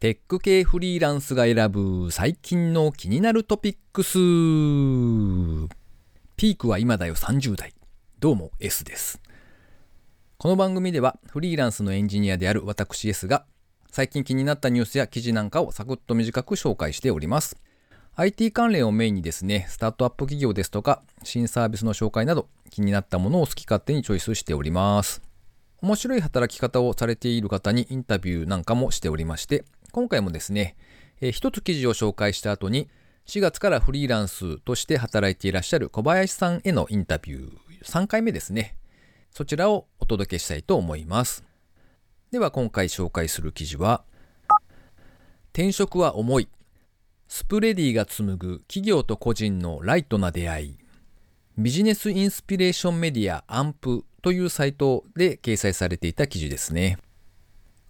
テック系フリーランスが選ぶ最近の気になるトピックス。ピークは今だよ30代。どうも S です。この番組ではフリーランスのエンジニアである私 S が最近気になったニュースや記事なんかをサクッと短く紹介しております。IT 関連をメインにですね、スタートアップ企業ですとか、新サービスの紹介など、気になったものを好き勝手にチョイスしております。面白い働き方をされている方にインタビューなんかもしておりまして、今回もですね、えー一つ記事を紹介した後に、4月からフリーランスとして働いていらっしゃる小林さんへのインタビュー、3回目ですね。そちらをお届けしたいと思います。では今回紹介する記事は、転職は重い。スプレディが紡ぐ企業と個人のライトな出会い。ビジネスインスピレーションメディアアンプというサイトで掲載されていた記事ですね。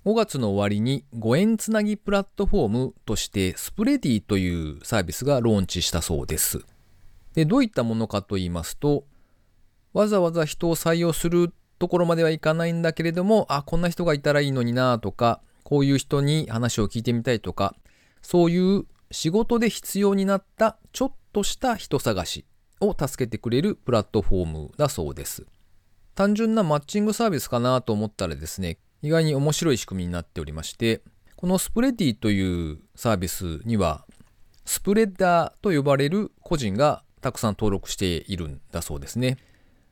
5月の終わりに5円つなぎプラットフォームとしてスプレディというサービスがローンチしたそうです。で、どういったものかと言いますと、わざわざ人を採用するところまではいかないんだけれども、あ、こんな人がいたらいいのになとか、こういう人に話を聞いてみたいとか、そういう仕事で必要になったちょっとした人探しを助けてくれるプラットフォームだそうです。単純なマッチングサービスかなと思ったらですね、意外に面白い仕組みになっておりまして、このスプレディというサービスには、スプレッダーと呼ばれる個人がたくさん登録しているんだそうですね。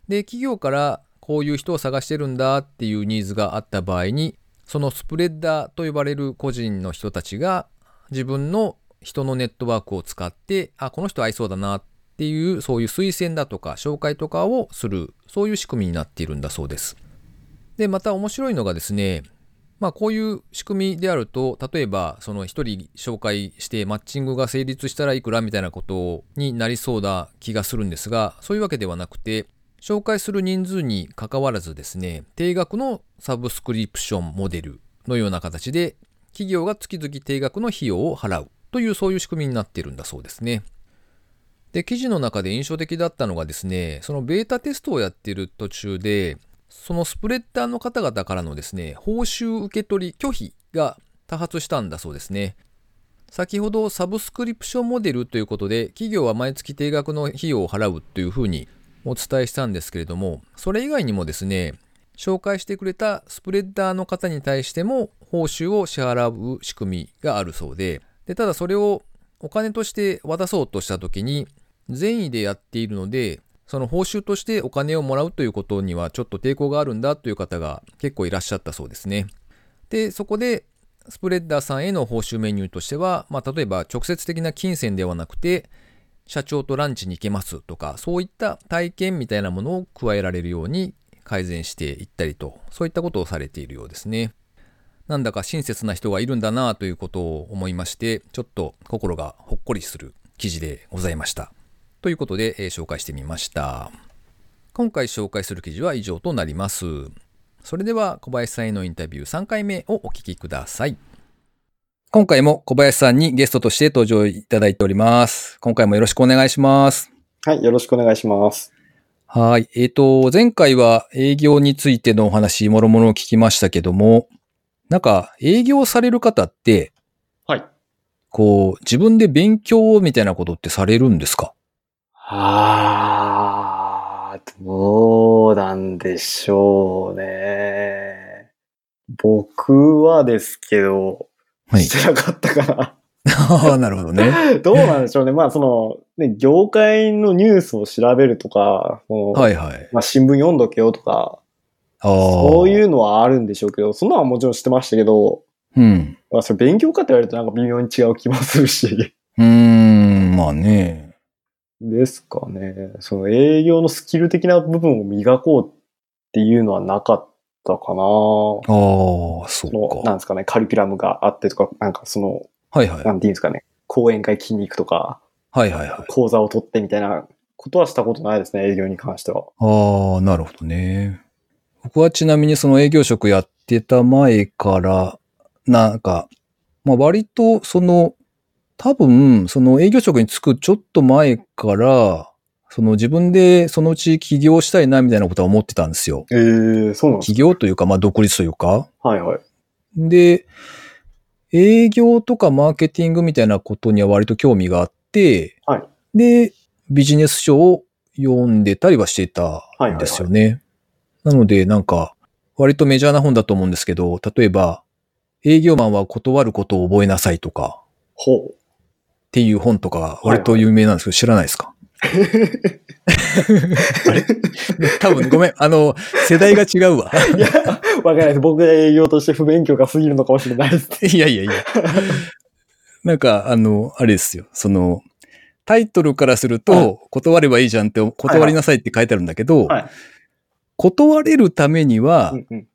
で、企業からこういう人を探してるんだっていうニーズがあった場合に、そのスプレッダーと呼ばれる個人の人たちが自分の人のネットワークを使って、あ、この人合いそうだなっていう、そういう推薦だとか紹介とかをする、そういう仕組みになっているんだそうです。で、また面白いのがですね、まあこういう仕組みであると、例えばその一人紹介してマッチングが成立したらいくらみたいなことになりそうな気がするんですが、そういうわけではなくて、紹介する人数に関わらずですね、定額のサブスクリプションモデルのような形で、企業が月々定額の費用を払うというそういう仕組みになっているんだそうですね。で、記事の中で印象的だったのがですね、そのベータテストをやっている途中で、そのスプレッダーの方々からのですね、報酬受け取り拒否が多発したんだそうですね。先ほどサブスクリプションモデルということで、企業は毎月定額の費用を払うというふうにお伝えしたんですけれども、それ以外にもですね、紹介してくれたスプレッダーの方に対しても報酬を支払う仕組みがあるそうで、でただそれをお金として渡そうとした時に、善意でやっているので、その報酬としてお金をもらうということにはちょっと抵抗があるんだという方が結構いらっしゃったそうですね。で、そこでスプレッダーさんへの報酬メニューとしては、まあ、例えば直接的な金銭ではなくて、社長とランチに行けますとか、そういった体験みたいなものを加えられるように改善していったりと、そういったことをされているようですね。なんだか親切な人がいるんだなということを思いまして、ちょっと心がほっこりする記事でございました。ということで、えー紹介してみました。今回紹介する記事は以上となります。それでは小林さんへのインタビュー3回目をお聞きください。今回も小林さんにゲストとして登場いただいております。今回もよろしくお願いします。はい、よろしくお願いします。はい。えっ、と、前回は営業についてのお話、もろもろを聞きましたけども、なんか営業される方って、はい。こう、自分で勉強みたいなことってされるんですか？あー、どうなんでしょうね。僕はですけど、はい。してなかったかああ、なるほどね。な。どうなんでしょうね。まあ、その、ね、業界のニュースを調べるとか、はいはい。まあ、新聞読んどけよとか、ああ。そういうのはあるんでしょうけど、そんなのはもちろん知ってましたけど、うん。まあ、それ勉強かって言われるとなんか微妙に違う気もするし。うーん、まあね。ですかね。その営業のスキル的な部分を磨こうっていうのはなかったかな。ああ、そうか。なんですかね、カリキュラムがあってとか、なんかその、はいはい。なんていうんですかね、講演会筋肉とか、はいはいはい。講座を取ってみたいなことはしたことないですね、営業に関しては。ああ、なるほどね。僕はちなみにその営業職やってた前から、なんか、まあ割とその、多分、その営業職に就くちょっと前から、その自分でそのうち起業したいなみたいなことは思ってたんですよ。ええそうなんです起業というか、まあ独立というか。はいはい。で、営業とかマーケティングみたいなことには割と興味があって、はいで、ビジネス書を読んでたりはしていたんですよね。なので、なんか、割とメジャーな本だと思うんですけど、例えば、営業マンは断ることを覚えなさいとか、ほっていう本とか割と有名なんですけど、知らないですか？あれ？多分ごめん。あの、世代が違うわ。う。いや、わかんないです。僕が営業として不勉強が過ぎるのかもしれないです。いやいやいや。なんか、あの、あれですよ。その、タイトルからするはいと、断ればいいじゃんって、断りなさいって書いてあるんだけど、はい断れるためにはう、んうん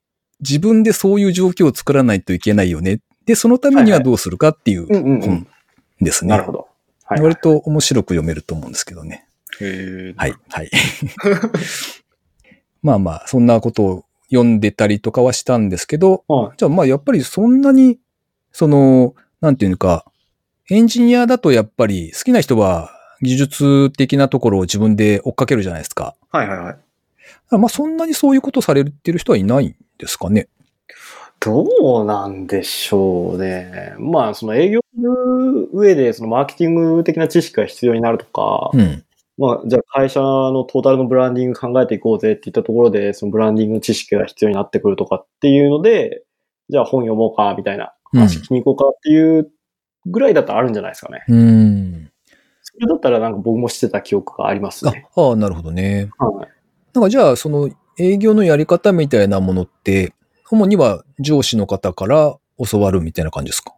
自分でそういう状況を作らないといけないよね。で、そのためにはどうするかっていう本ですね。なるほど。はい。割と面白く読めると思うんですけどね。へはい、はい。まあまあ、そんなことを読んでたりとかはしたんですけど、はい。じゃあまあやっぱりそんなに、その、なんていうのか、エンジニアだとやっぱり好きな人は技術的なところを自分で追っかけるじゃないですか。はいはいはい。まあそんなにそういうことされてる人はいないんですかね。どうなんでしょうね。まあ、その営業する上で、そのマーケティング的な知識が必要になるとか、うん。まあ、じゃあ会社のトータルのブランディング考えていこうぜって言ったところで、そのブランディングの知識が必要になってくるとかっていうので、じゃあ本読もうか、みたいな話聞きに行こうかっていうぐらいだったらあるんじゃないですかね。うん。それだったらなんか僕もしてた記憶がありますあね。ああ、なるほどね。はい。なんかじゃあその営業のやり方みたいなものって、主には上司の方から教わるみたいな感じですか？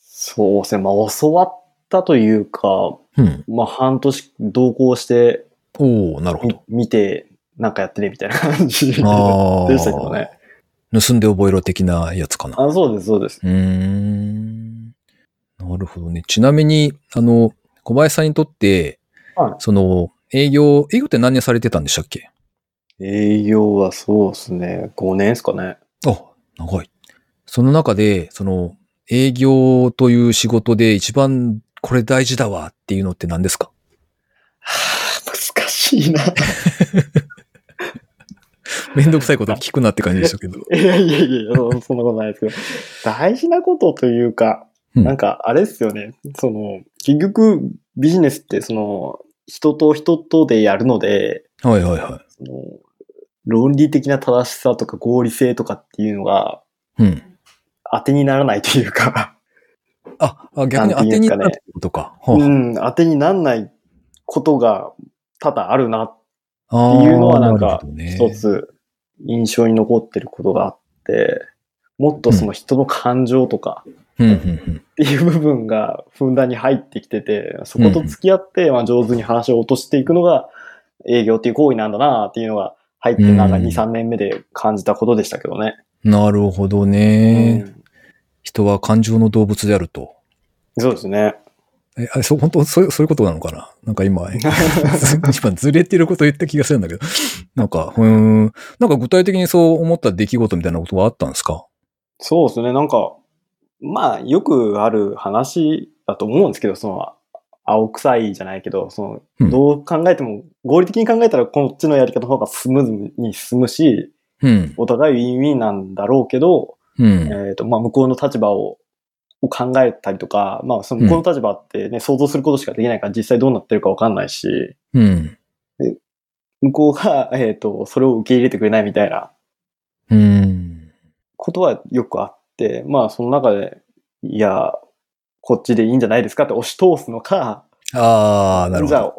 そうですね。まあ、教わったというか、うん。まあ、半年同行しておおなるほみど。見て、なんかやってね、みたいな感じ で。したけどね。盗んで覚えろ的なやつかな。あ、そうです、そうです。うーん。なるほどね。ちなみに、あの、小林さんにとって、はいその、営業、営業って何年されてたんでしたっけ？営業はそうですね。5年ですかね。あ、長い。その中で、その、営業という仕事で一番これ大事だわっていうのって何ですか？はあ、難しいな。めんどくさいこと聞くなって感じでしたけど。いやいやいや、そそんなことないですけど。大事なことというか、うんなんか、あれですよね。その、結局、ビジネスって、その、人と人とでやるので、はいはいはその論理的な正しさとか合理性とかっていうのがい。うん。当てにならないというか、あ、あ逆に当てになるってことか。はうん、当てにならないことが多々あるなっあていうのはなんか一つ印象に残ってることがあって、もっとその人の感情とかっていう部分がふんだんに入ってきてて、そこと付き合って、まあ上手に話を落としていくのが営業っていう行為なんだなっていうのが入ってなんかうん2、3年目で感じたことでしたけどね。なるほどうね。ん人は感情の動物であると。そうですね。え、あれ、そう、本当そういう、そういうことなのかな？なんか今、今ずれてること言った気がするんだけど。なんか、うーん。なんか具体的にそう思った出来事みたいなことがあったんですか？そうですね。なんか、まあ、よくある話だと思うんですけど、その、青臭いじゃないけど、その、うんどう考えても、合理的に考えたらこっちのやり方の方がスムーズに進むし、うん。お互いウィンウィンなんだろうけど、うん。えっ、と、まあ、向こうの立場を、を考えたりとか、まあ、その向こうの立場ってね、想像することしかできないから実際どうなってるかわかんないし、うん。向こうが、えっ、と、それを受け入れてくれないみたいなうん。ことはよくあって、まあ、その中で、いや、こっちでいいんじゃないですかって押し通すのか、ああ、なるほど。じゃあ、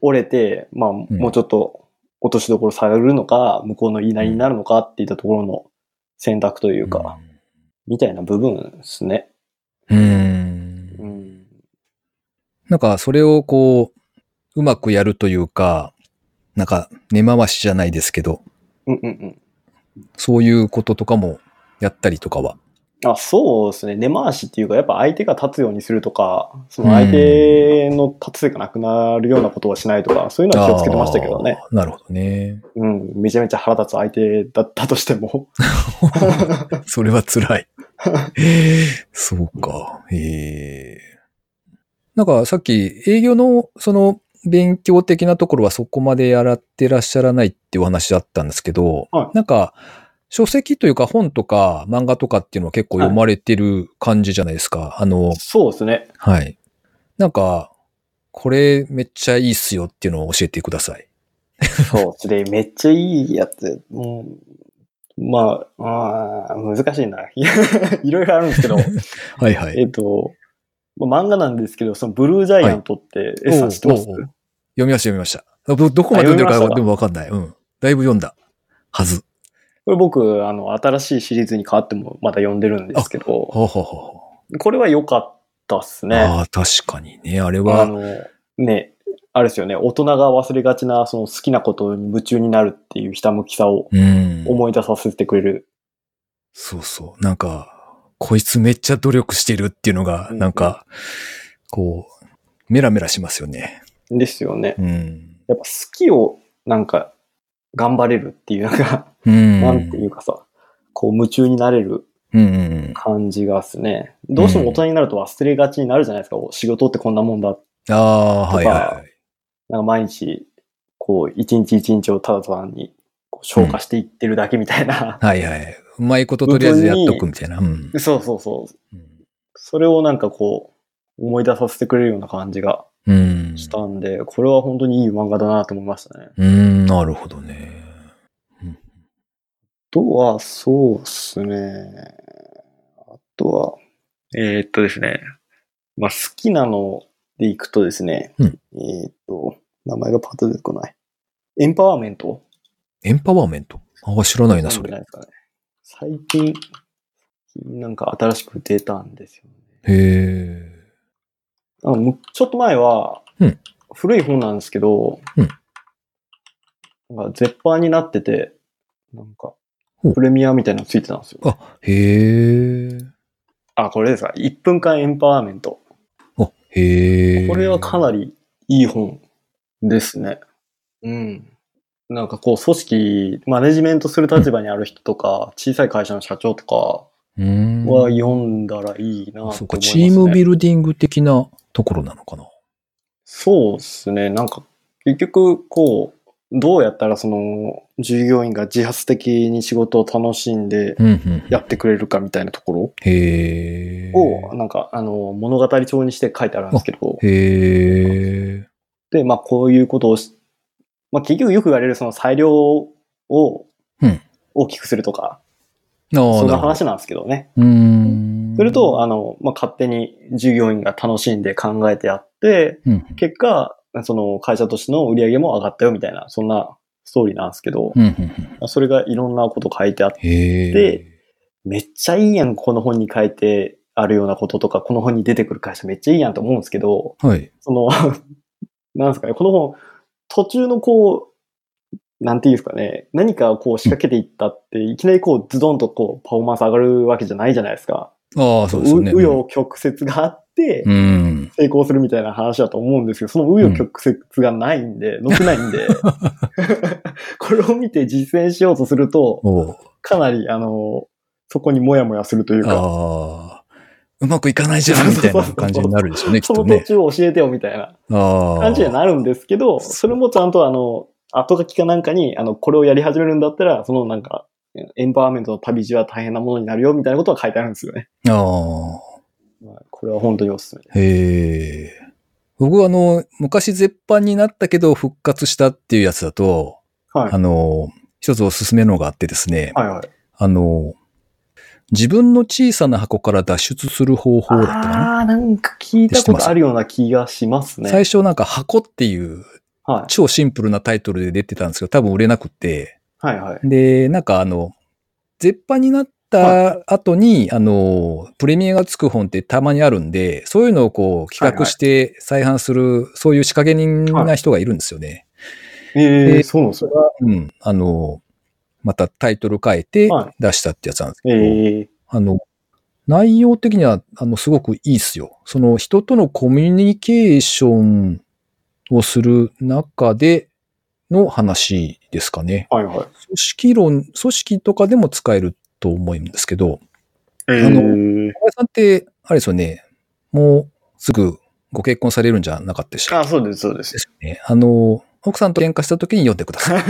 折れて、まあ、もうちょっと落としどころ下げるのか、向こうの言いなりになるのかっていったところの選択というか、みたいな部分ですね。うん。う。うんん。なんか、それをこう、うまくやるというか、なんか、根回しじゃないですけど、うんうんうん。そういうこととかもやったりとかは。あそうですね。根回しっていうか、やっぱ相手が立つようにするとか、その相手の立つ瀬がなくなるようなことはしないとか、そういうのは気をつけてましたけどね。なるほどね。うん。めちゃめちゃ腹立つ相手だったとしても。それは辛い。そうか。へえ。なんかさっき営業のその勉強的なところはそこまでやらってらっしゃらないっていうお話だったんですけど、はいなんか書籍というか本とか漫画とかっていうのは結構読まれてる感じじゃないですか。あの、そうですね。はい。なんか、これめっちゃいいっすよっていうのを教えてください。そうですね。めっちゃいいやつ。もうまあ、あー難しいな。いろいろあるんですけど、はいはい。えっと、まあ漫画なんですけど、そのブルージャイアントって、い S さん知ってます？読みました読みました。ど、どこまで読んでるかでもわかんない。うん。だいぶ読んだはず。これ僕、あの、新しいシリーズに変わってもまだ読んでるんですけど、ほうほうほうほこれは良かったっすう。ね。ああ、確かにね。あれあは、の、ね、あれですよね、大人が忘れがちな、その好きなことに夢中になるっていうひたむきさをうん。思い出させてくれる。そうそう。なんか、こいつめっちゃ努力してるっていうのが、うんなんか、こう、メラメラしますよね。ですよね。うん。やっぱ好きをなんか頑張れるっていう、なんか、うん。なんていうかさ、こう夢中になれるうんうんうん。感じがっすね。どうしても大人になると忘れがちになるじゃないですか。仕事ってこんなもんだ。ああ、はいはいはい。なんか毎日、こう、一日一日をただ単に消化していってるだけみたいな。はいはい。うまいこととりあえずやっとくみたいな。うん。そうそうそう。うんそれをなんかこう、思い出させてくれるような感じがうん。したんで、これは本当にいい漫画だなと思いましたね。うん、なるほどね。うんあとは、そうっすね。あとは、えーっとですね。まあ、好きなのでいくとですね。うんえーっと、名前がパッと出てこない。エンパワーメントエンパワーメントああ、知らないな、それ。なんですかね。最近、なんか新しく出たんですよね。へえ。あちょっと前は、うん古い本なんですけど、うんなんか絶版になってて、なんかほう、プレミアみたいなのついてたんですよ。あ、へえ。あ、これですか？1分間エンパワーメント。あ、へえ。これはかなりいい本ですね。うん。なんかこう、組織、マネジメントする立場にある人とか、小さい会社の社長とかうーん。は読んだらいいなと思います、ね。そうか、チームビルディング的なところなのかな？そうですね。なんか、結局、こう、どうやったらその、従業員が自発的に仕事を楽しんで。やってくれるかみたいなところ。を、なんか、あの、物語帳にして書いてあるんですけど。で、まあ、こういうことをし、まあ、結局よく言われるその裁量をうん大きくするとか、そんな。話なんですけどね。うーん。すると、あの、まあ、勝手に従業員が楽しんで考えてやって、うん、結果、その会社としての売り上げも上がったよみたいな、そんなストーリーなんですけど、うん、うん。それがいろんなこと書いてあって、めっちゃいいやん、この本に書いてあるようなこととか、この本に出てくる会社めっちゃいいやんと思うんですけど、はい。その、なんですかね、この本、途中のこう、なんていうんですかね、何かこう仕掛けていったって、いきなりこうズドンとこうパフォーマンス上がるわけじゃないじゃないですか。ああ、そうですよね。う紆余曲折があって、うん。成功するみたいな話だと思うんですけど、その紆余曲折がないんで、載ってないんで、これを見て実践しようとすると、かなり、あの、そこにもやもやするというか。うまくいかないじゃん、みたいな感じになるでしょうね、きっそとね。の途中を教えてよみたいな。感じにはなるんですけど、それもちゃんとあの、後書きかなんかに、あの、これをやり始めるんだったら、そのなんか、エンパワーメントの旅路は大変なものになるよみたいなことは書いてあるんですよね。ああ。まあこれは本当におすすめです。へえ。僕はあの、昔絶版になったけど復活したっていうやつだと、はいあ。の、一つおすすめのがあってですね、はいはい。あの、自分の小さな箱から脱出する方法だったかな。ああー、なんか聞いたことあるような気がしますね。最初なんか箱っていうはい。超シンプルなタイトルで出てたんですけど、多分売れなくて、はいはい。で、なんかあの、絶版になった後に、あの、プレミアがつく本ってたまにあるんで、そういうのをこう企画して再販する、そういう仕掛け人な人がいるんですよね。ええでそうなんですよ。うん。あの、またタイトル変えてはい出したってやつなんですけど、ええあの、内容的には、あの、すごくいいっすよ。その人とのコミュニケーションをする中での話ですかね。はいはい。組織論、組織とかでも使えると思うんですけど、えあのえ小林さんって、あれですよね、もうすぐご結婚されるんじゃなかったでしたっあ、そうです、そうで。けですね。あの、奥さんと喧嘩した時に読んでください。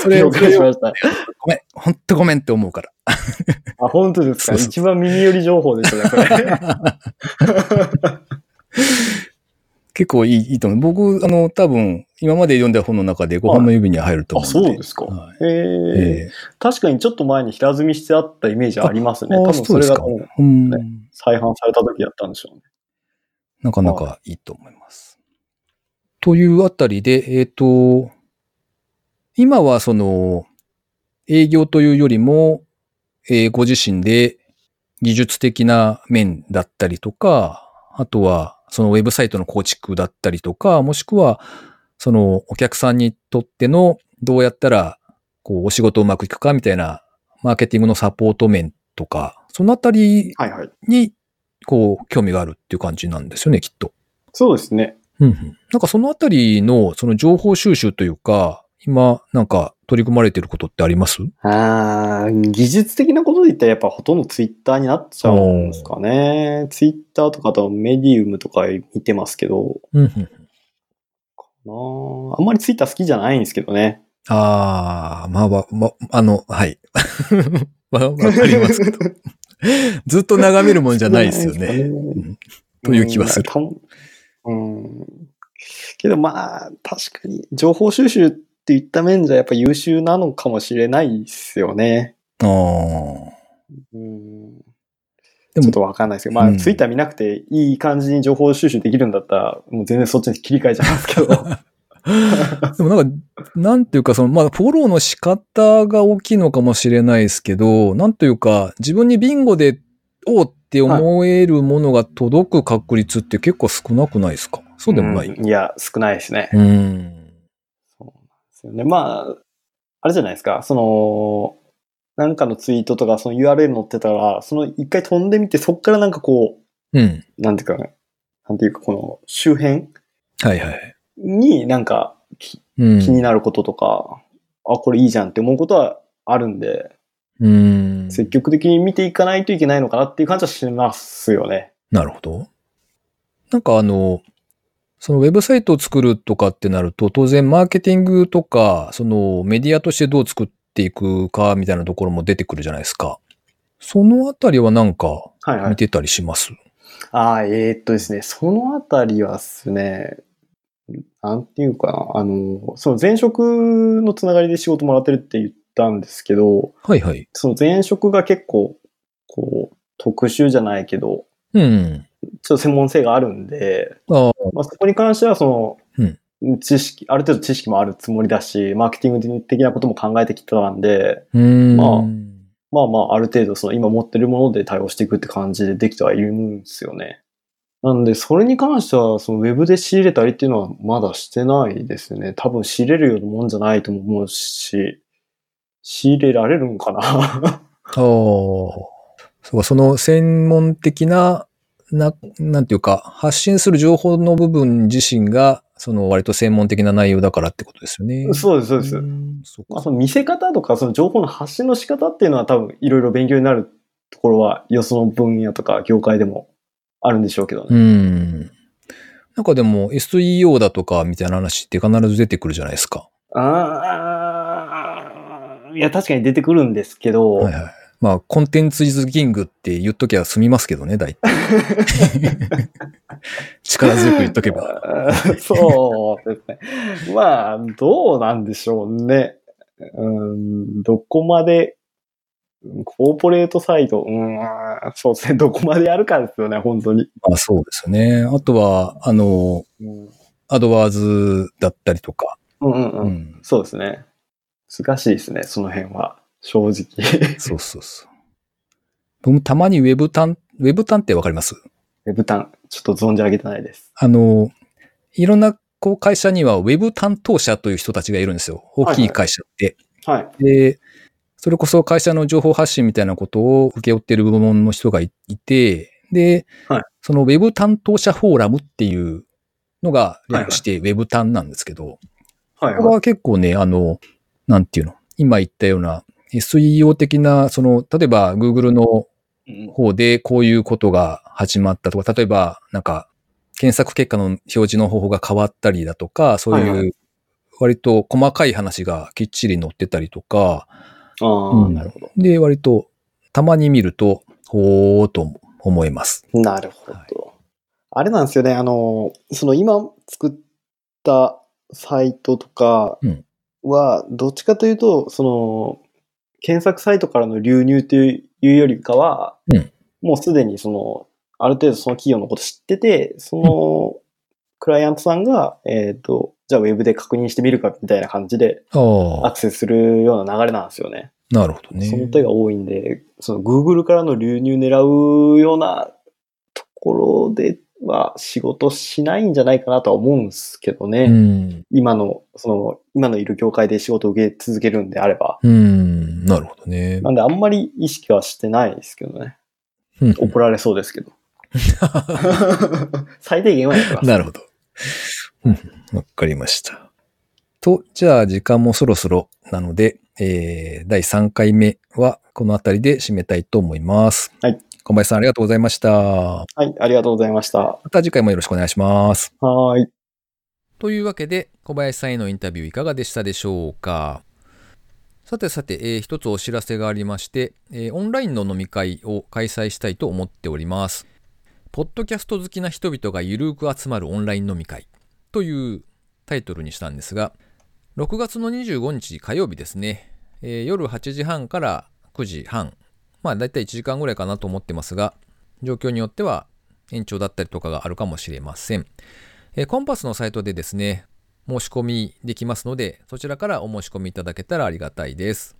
それを、了解しました。ごめん、ほんとごめんって思うから。あ、本当ですか？一番耳寄り情報ですね、これ。結構いいいいと思う。僕、あの、多分、今まで読んだ本の中で5本の指には入るとあ、思うんで。そうですか。はいへえええ確かにちょっと前に平積みしてあったイメージありますね。ああ多分それがそうんね再販された時やったんでしょうね。なかなかいいと思います。というあたりで、えっ、と、今はその、営業というよりも、えーご自身で技術的な面だったりとか、あとはそのウェブサイトの構築だったりとか、もしくはそのお客さんにとってのどうやったらこうお仕事うまくいくかみたいなマーケティングのサポート面とか、そのあたり。にこう興味があるっていう感じなんですよね、きっと。そうですね。うんうんなんかそのあたりのその情報収集というか、今なんか取り組まれてることってあります？ああ、技術的なことで言ったらやっぱほとんどツイッターになっちゃうんですかね。ツイッターとかあとメディウムとか見てますけど、うんうん。なああんまりツイッター好きじゃないんですけどね。ああ、まあまあ、まあの、はい。わ、わかりますけど。ずっと眺めるもんじゃないですよね。うんという気はする。うん。たうん。けどまあ、確かに情報収集っていった面じゃやっぱ優秀なのかもしれないですよね。ああ。うん。でもちょっとわかんないですけど、まあ、うんツイッター見なくていい感じに情報収集できるんだったら、もう全然そっちに切り替えちゃいますけど。でもなんか、なんていうか、その、まあ、フォローの仕方が大きいのかもしれないですけど、なんというか、自分にビンゴで、おうって思えるものが届く確率って結構少なくないですか？そうでもない？うんいや、少ないですね。うんですよね。まあ、あれじゃないですか、その、なんかのツイートとか、その URL 載ってたら、その一回飛んでみて、そっからなんかこうん。う、なんていうかね、なんていうか、この周辺はいはい。になんかきうん。気になることとか、あ、これいいじゃんって思うことはあるんで、うん。積極的に見ていかないといけないのかなっていう感じはしますよね。なるほど。なんかあの、そのウェブサイトを作るとかってなると、当然マーケティングとか、そのメディアとしてどう作っていくかみたいなところも出てくるじゃないですか。そのあたりはなんかはいはい。見てたりします、ああ、えーっとですね、そのあたりはですね、なんていうかな、あの、その前職のつながりで仕事もらってるって言ったんですけど、はいはい。その前職が結構、こう、特殊じゃないけど、うん。ちょっと専門性があるんで、ああ、まあ、そこに関しては、そうんの、知識、ある程度知識もあるつもりだし、マーケティング的なことも考えてきてたんで、うん。まあまあまあ、ある程度、その今持ってるもので対応していくって感じでできてはいるんですよね。なんで、それに関しては、そのウェブで仕入れたりっていうのはまだしてないですね。多分仕入れるようなもんじゃないと思うし、仕入れられるんかな？ああ。そうか、その専門的な、な、なんていうか、発信する情報の部分自身が、その割と専門的な内容だからってことですよね。そうです、そうです。んそうまあ、か。その見せ方とか、その情報の発信の仕方っていうのは多分いろいろ勉強になるところは、よその分野とか業界でもあるんでしょうけどうね。ん。なんかでも SEO だとかみたいな話って必ず出てくるじゃないですか。ああ、いや、確かに出てくるんですけど、はいはい。まあ、コンテンツイズキングって言っときゃ済みますけどね、大体。力強く言っとけば。そうですね。まあ、どうなんでしょうね。うん、どこまで、コーポレートサイト、うん、そうですね。どこまでやるかですよね、本当に。まあそうですね。あとは、あの、うん、アドワーズだったりとか。うん、うんううん。ん。そうですね。難しいですね、その辺は。正直。そうそうそう。僕もたまにウェブタン、ウェブタンってわかります？ウェブタン、ちょっと存じ上げてないです。あの、いろんなこう会社にはウェブ担当者という人たちがいるんですよ。大きい会社って。はい。で、それこそ会社の情報発信みたいなことを請け負っている部門の人がいいて、で、はいそのウェブ担当者フォーラムっていうのが略してウェブタンなんですけど、はい、これは結構ね、あの、なんていうの、今言ったような SEO 的な、その、例えば Google のうん方でこういうことが始まったとか、例えばなんか検索結果の表示の方法が変わったりだとか、そうはいはいう割と細かい話がきっちり載ってたりとか、なるほど。で、割とたまに見ると、ほーと思えます。なるほど。はいあれなんですよね、あの、その今作ったサイトとかうんは、どっちかというと、その、検索サイトからの流入というよりかは、うんもうすでにその、ある程度その企業のこと知ってて、その、クライアントさんが、えっ、と、じゃあウェブで確認してみるかみたいな感じでアクセスするような流れなんですよね。なるほどね。その手が多いんで、その Google からの流入狙うようなところでは仕事しないんじゃないかなとは思うんですけどね。うん。今の、その、今のいる業界で仕事を受け続けるんであれば。うん、なるほどね。なんであんまり意識はしてないですけどね。うん怒られそうですけど。最低限はやってます。なるほど。うんわかりました。と、じゃあ時間もそろそろなので、えー、第3回目はこの辺りで締めたいと思います。はい。小林さんありがとうございました。はい、ありがとうございました。はまた次回もよろしくお願いします。ーい。というわけで、小林さんへのインタビューいかがでしたでしょうか？さてさて、えー一つお知らせがありまして、えーオンラインの飲み会を開催したいと思っております。ポッドキャスト好きな人々がゆるく集まるオンライン飲み会というタイトルにしたんですが、6月の25日火曜日ですね、えー夜8時半から9時半、まあだいたい1時間ぐらいかなと思ってますが、状況によっては延長だったりとかがあるかもしれません。えーコンパスのサイトでですね、申し込みできますので、そちらからお申し込みいただけたらありがたいです。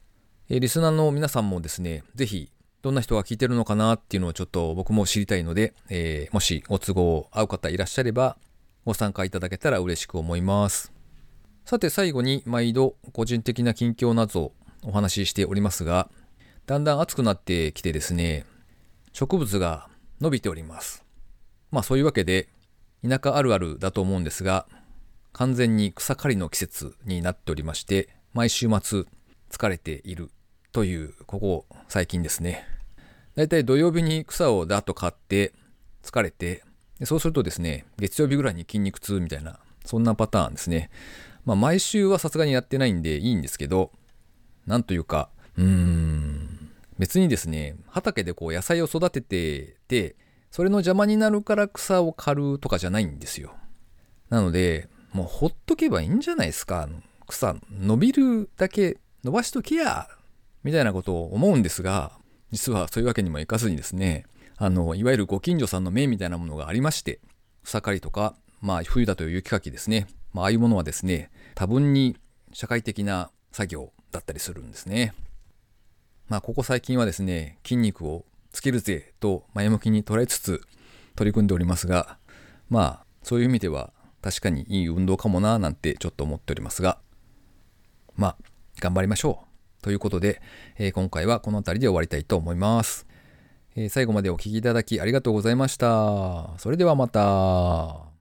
えーリスナーの皆さんもですね、ぜひ、どんな人が聞いてるのかなっていうのをちょっと僕も知りたいので、えーもしご都合合う方いらっしゃれば、ご参加いただけたら嬉しく思います。さて最後に毎度個人的な近況などをお話ししておりますが、だんだん暑くなってきてですね、植物が伸びております。まあそういうわけで、田舎あるあるだと思うんですが、完全に草刈りの季節になっておりまして、毎週末疲れているという、ここ最近ですね。だいたい土曜日に草をだっと刈って、疲れて、そうするとですね、月曜日ぐらいに筋肉痛みたいな、そんなパターンですね。まあ毎週はさすがにやってないんでいいんですけど、なんというか、うーん、別にですね、畑でこう野菜を育ててて、それの邪魔になるから草を刈るとかじゃないんですよ。なので、もうほっとけばいいんじゃないですか。草伸びるだけ伸ばしとけや、みたいなことを思うんですが、実はそういうわけにもいかずにですね、あの、いわゆるご近所さんの目みたいなものがありまして、草刈りとか、まあ冬だという雪かきですね。まあああいうものはですね、多分に社会的な作業だったりするんですね。まあここ最近はですね、筋肉をつけるぜと前向きに捉えつつ取り組んでおりますが、まあそういう意味では確かにいい運動かもななんてちょっと思っておりますが、まあ頑張りましょう。ということで、えー今回はこの辺りで終わりたいと思います。えー最後までお聴きいただきありがとうございました。それではまた。